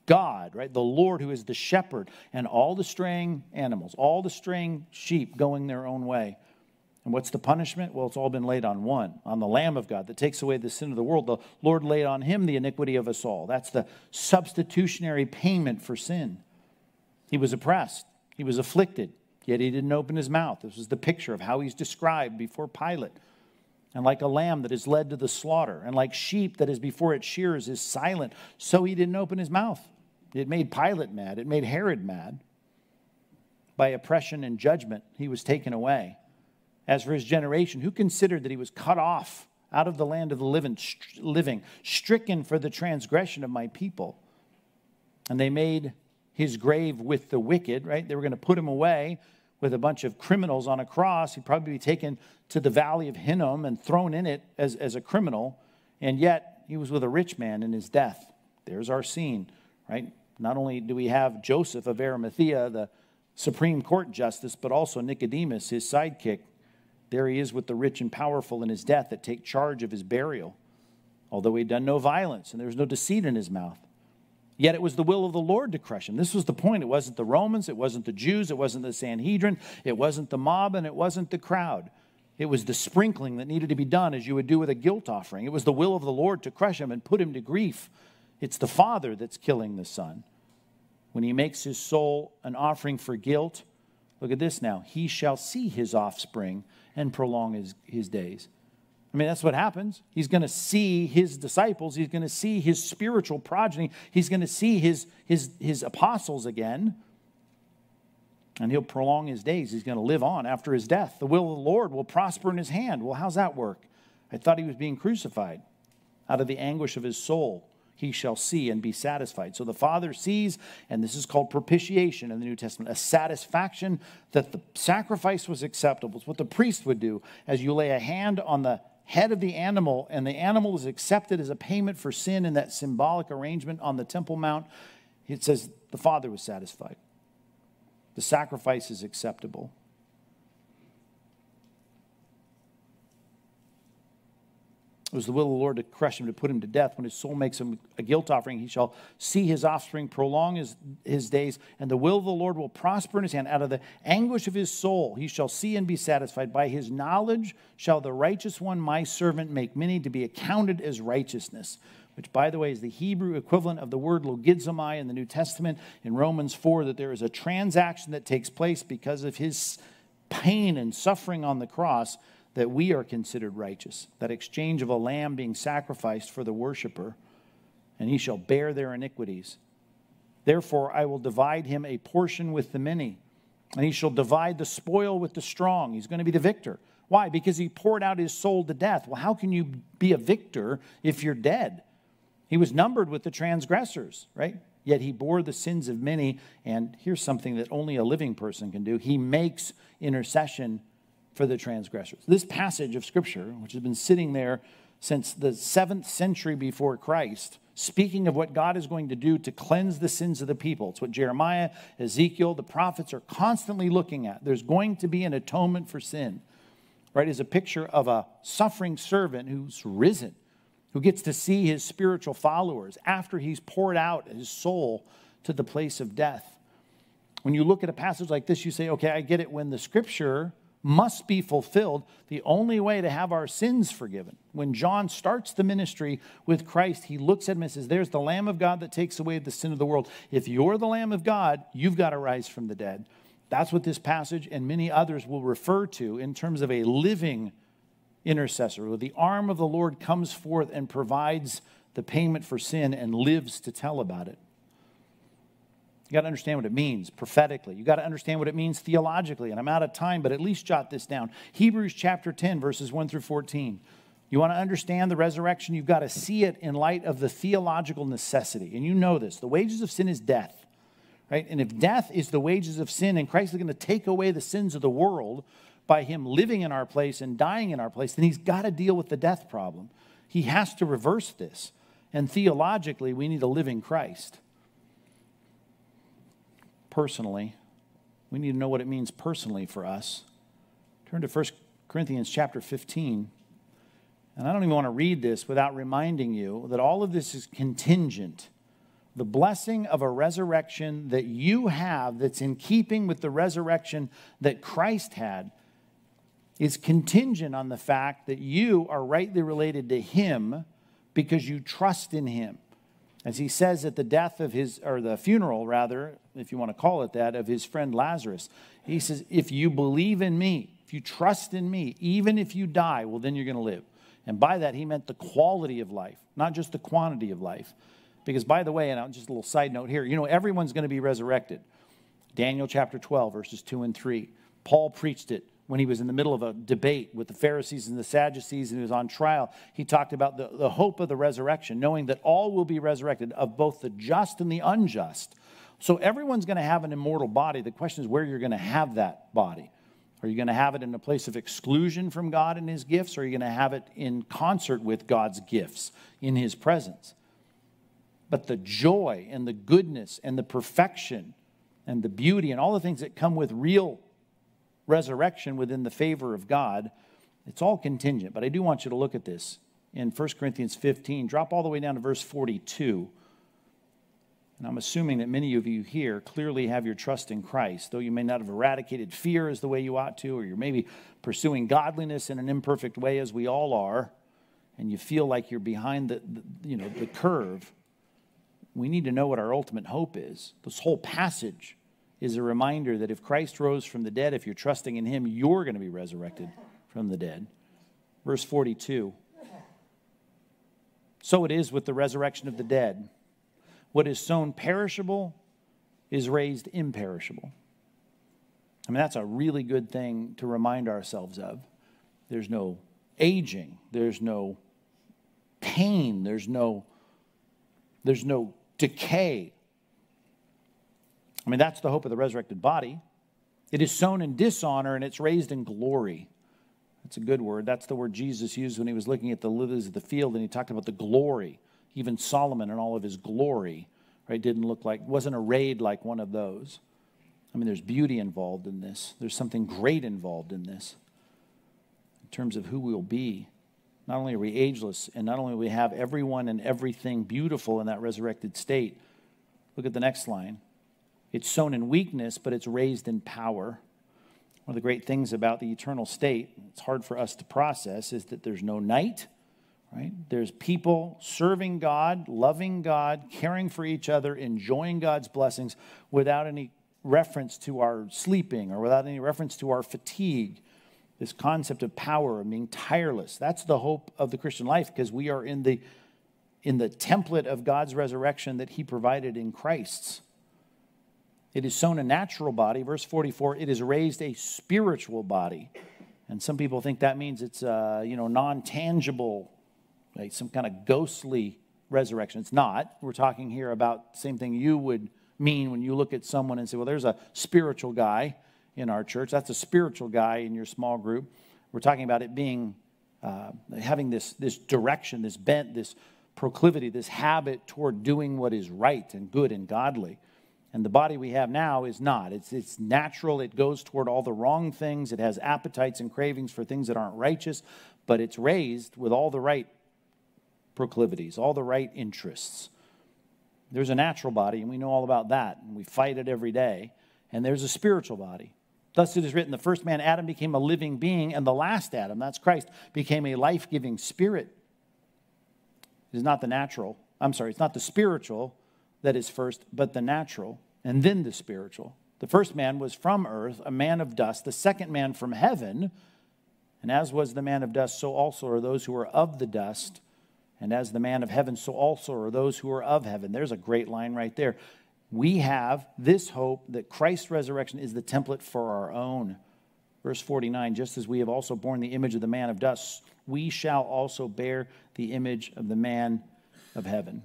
God, right? The Lord who is the shepherd, and all the straying animals, all the straying sheep going their own way. And what's the punishment? Well, it's all been laid on one, on the Lamb of God that takes away the sin of the world. The Lord laid on him the iniquity of us all. That's the substitutionary payment for sin. He was oppressed, he was afflicted, yet he didn't open his mouth. This was the picture of how he's described before Pilate. And like a lamb that is led to the slaughter, and like sheep that is before its shears is silent, so he didn't open his mouth. It made Pilate mad, it made Herod mad. By oppression and judgment, he was taken away. As for his generation, who considered that he was cut off out of the land of the living, living stricken for the transgression of my people? And they made his grave with the wicked, right? They were going to put him away with a bunch of criminals on a cross. He'd probably be taken to the valley of Hinnom and thrown in it as, as a criminal. And yet, he was with a rich man in his death. There's our scene, right? Not only do we have Joseph of Arimathea, the Supreme Court justice, but also Nicodemus, his sidekick. There he is with the rich and powerful in his death that take charge of his burial, although he'd done no violence and there was no deceit in his mouth. Yet it was the will of the Lord to crush him. This was the point. It wasn't the Romans, it wasn't the Jews, it wasn't the Sanhedrin, it wasn't the mob, and it wasn't the crowd. It was the sprinkling that needed to be done as you would do with a guilt offering. It was the will of the Lord to crush him and put him to grief. It's the Father that's killing the Son. When he makes his soul an offering for guilt, look at this now. He shall see his offspring and prolong his, his days. I mean, that's what happens. He's going to see his disciples. He's going to see his spiritual progeny. He's going to see his, his, his apostles again. And he'll prolong his days. He's going to live on after his death. The will of the Lord will prosper in his hand. Well, how's that work? I thought he was being crucified out of the anguish of his soul he shall see and be satisfied. So the Father sees, and this is called propitiation in the New Testament, a satisfaction that the sacrifice was acceptable. It's what the priest would do as you lay a hand on the head of the animal, and the animal is accepted as a payment for sin in that symbolic arrangement on the Temple Mount. It says the Father was satisfied. The sacrifice is acceptable. It was the will of the Lord to crush him, to put him to death. When his soul makes him a guilt offering, he shall see his offspring prolong his, his days, and the will of the Lord will prosper in his hand. Out of the anguish of his soul, he shall see and be satisfied. By his knowledge shall the righteous one, my servant, make many to be accounted as righteousness. Which, by the way, is the Hebrew equivalent of the word logizomai in the New Testament in Romans 4, that there is a transaction that takes place because of his pain and suffering on the cross that we are considered righteous, that exchange of a lamb being sacrificed for the worshiper, and he shall bear their iniquities. Therefore, I will divide him a portion with the many, and he shall divide the spoil with the strong. He's going to be the victor. Why? Because he poured out his soul to death. Well, how can you be a victor if you're dead? He was numbered with the transgressors, right? Yet he bore the sins of many. And here's something that only a living person can do he makes intercession for the transgressors. This passage of Scripture, which has been sitting there since the seventh century before Christ, speaking of what God is going to do to cleanse the sins of the people. It's what Jeremiah, Ezekiel, the prophets are constantly looking at. There's going to be an atonement for sin, right? Is a picture of a suffering servant who's risen, who gets to see his spiritual followers after he's poured out his soul to the place of death. When you look at a passage like this, you say, okay, I get it when the scripture must be fulfilled, the only way to have our sins forgiven. When John starts the ministry with Christ, he looks at him and says, There's the Lamb of God that takes away the sin of the world. If you're the Lamb of God, you've got to rise from the dead. That's what this passage and many others will refer to in terms of a living intercessor, where the arm of the Lord comes forth and provides the payment for sin and lives to tell about it. You got to understand what it means prophetically. You got to understand what it means theologically. And I'm out of time, but at least jot this down. Hebrews chapter 10, verses 1 through 14. You want to understand the resurrection? You've got to see it in light of the theological necessity. And you know this the wages of sin is death, right? And if death is the wages of sin, and Christ is going to take away the sins of the world by him living in our place and dying in our place, then he's got to deal with the death problem. He has to reverse this. And theologically, we need a living Christ personally. We need to know what it means personally for us. Turn to 1 Corinthians chapter 15. And I don't even want to read this without reminding you that all of this is contingent. The blessing of a resurrection that you have, that's in keeping with the resurrection that Christ had, is contingent on the fact that you are rightly related to Him because you trust in Him. As he says at the death of his, or the funeral rather, if you want to call it that, of his friend Lazarus, he says, If you believe in me, if you trust in me, even if you die, well, then you're going to live. And by that, he meant the quality of life, not just the quantity of life. Because, by the way, and just a little side note here, you know, everyone's going to be resurrected. Daniel chapter 12, verses 2 and 3. Paul preached it when he was in the middle of a debate with the Pharisees and the Sadducees and he was on trial, he talked about the, the hope of the resurrection, knowing that all will be resurrected, of both the just and the unjust. So everyone's going to have an immortal body. The question is where you're going to have that body. Are you going to have it in a place of exclusion from God and his gifts, or are you going to have it in concert with God's gifts in his presence? But the joy and the goodness and the perfection and the beauty and all the things that come with real resurrection within the favor of God, it's all contingent. But I do want you to look at this in 1 Corinthians 15. Drop all the way down to verse 42. And I'm assuming that many of you here clearly have your trust in Christ, though you may not have eradicated fear as the way you ought to, or you're maybe pursuing godliness in an imperfect way, as we all are, and you feel like you're behind the, the you know the curve. We need to know what our ultimate hope is. This whole passage is a reminder that if Christ rose from the dead, if you're trusting in him, you're going to be resurrected from the dead. Verse 42. So it is with the resurrection of the dead. What is sown perishable is raised imperishable. I mean, that's a really good thing to remind ourselves of. There's no aging, there's no pain, there's no, there's no decay I mean, that's the hope of the resurrected body. It is sown in dishonor and it's raised in glory. That's a good word. That's the word Jesus used when he was looking at the lilies of the field and he talked about the glory. Even Solomon and all of his glory, right, didn't look like, wasn't arrayed like one of those. I mean, there's beauty involved in this, there's something great involved in this in terms of who we'll be. Not only are we ageless, and not only we have everyone and everything beautiful in that resurrected state, look at the next line. It's sown in weakness, but it's raised in power. One of the great things about the eternal state, it's hard for us to process, is that there's no night, right? There's people serving God, loving God, caring for each other, enjoying God's blessings without any reference to our sleeping or without any reference to our fatigue. This concept of power and being tireless. That's the hope of the Christian life because we are in the, in the template of God's resurrection that He provided in Christ's. It is sown a natural body. Verse 44, it is raised a spiritual body. And some people think that means it's, uh, you know, non-tangible, some kind of ghostly resurrection. It's not. We're talking here about the same thing you would mean when you look at someone and say, well, there's a spiritual guy in our church. That's a spiritual guy in your small group. We're talking about it being, uh, having this, this direction, this bent, this proclivity, this habit toward doing what is right and good and godly. And the body we have now is not. It's, it's natural. It goes toward all the wrong things. It has appetites and cravings for things that aren't righteous, but it's raised with all the right proclivities, all the right interests. There's a natural body, and we know all about that, and we fight it every day. And there's a spiritual body. Thus it is written the first man, Adam, became a living being, and the last Adam, that's Christ, became a life giving spirit. It is not the natural, I'm sorry, it's not the spiritual that is first, but the natural, and then the spiritual. The first man was from earth, a man of dust. The second man from heaven. And as was the man of dust, so also are those who are of the dust. And as the man of heaven, so also are those who are of heaven. There's a great line right there. we have this hope that Christ's resurrection is the template for our own. Verse 49 just as we have also borne the image of the man of dust, we shall also bear the image of the man of heaven.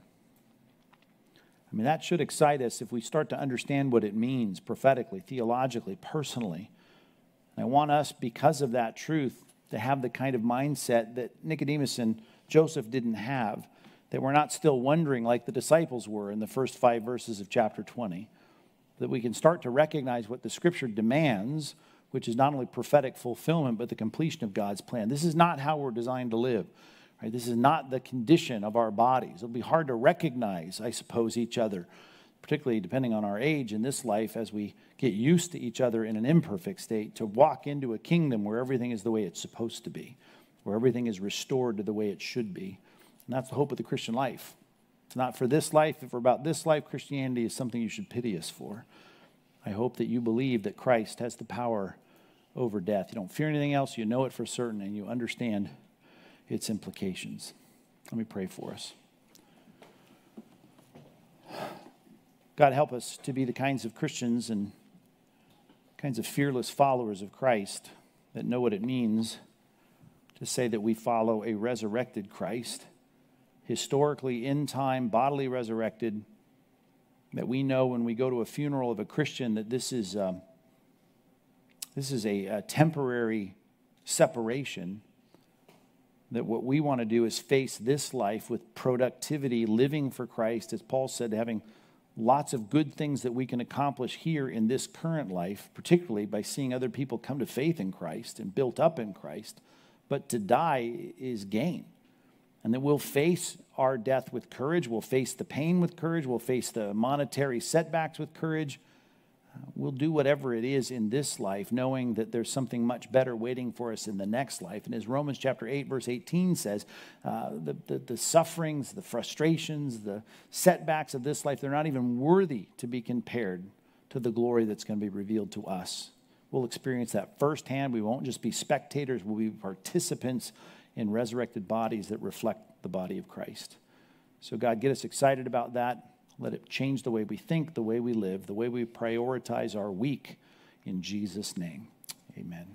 I mean, that should excite us if we start to understand what it means prophetically, theologically, personally. And I want us, because of that truth, to have the kind of mindset that Nicodemus and Joseph didn't have, that we're not still wondering like the disciples were in the first five verses of chapter 20, that we can start to recognize what the scripture demands, which is not only prophetic fulfillment, but the completion of God's plan. This is not how we're designed to live. Right? This is not the condition of our bodies. It'll be hard to recognize, I suppose, each other, particularly depending on our age in this life as we get used to each other in an imperfect state, to walk into a kingdom where everything is the way it's supposed to be, where everything is restored to the way it should be. And that's the hope of the Christian life. It's not for this life. If we're about this life, Christianity is something you should pity us for. I hope that you believe that Christ has the power over death. You don't fear anything else, you know it for certain, and you understand its implications. Let me pray for us. God, help us to be the kinds of Christians and kinds of fearless followers of Christ that know what it means to say that we follow a resurrected Christ, historically in time, bodily resurrected, that we know when we go to a funeral of a Christian that this is, um, this is a, a temporary separation that what we want to do is face this life with productivity, living for Christ, as Paul said, having lots of good things that we can accomplish here in this current life, particularly by seeing other people come to faith in Christ and built up in Christ. But to die is gain. And that we'll face our death with courage, we'll face the pain with courage, we'll face the monetary setbacks with courage we'll do whatever it is in this life, knowing that there's something much better waiting for us in the next life. And as Romans chapter 8, verse 18 says, uh, the, the, the sufferings, the frustrations, the setbacks of this life, they're not even worthy to be compared to the glory that's going to be revealed to us. We'll experience that firsthand. We won't just be spectators, we'll be participants in resurrected bodies that reflect the body of Christ. So, God, get us excited about that. Let it change the way we think, the way we live, the way we prioritize our week. In Jesus' name, amen.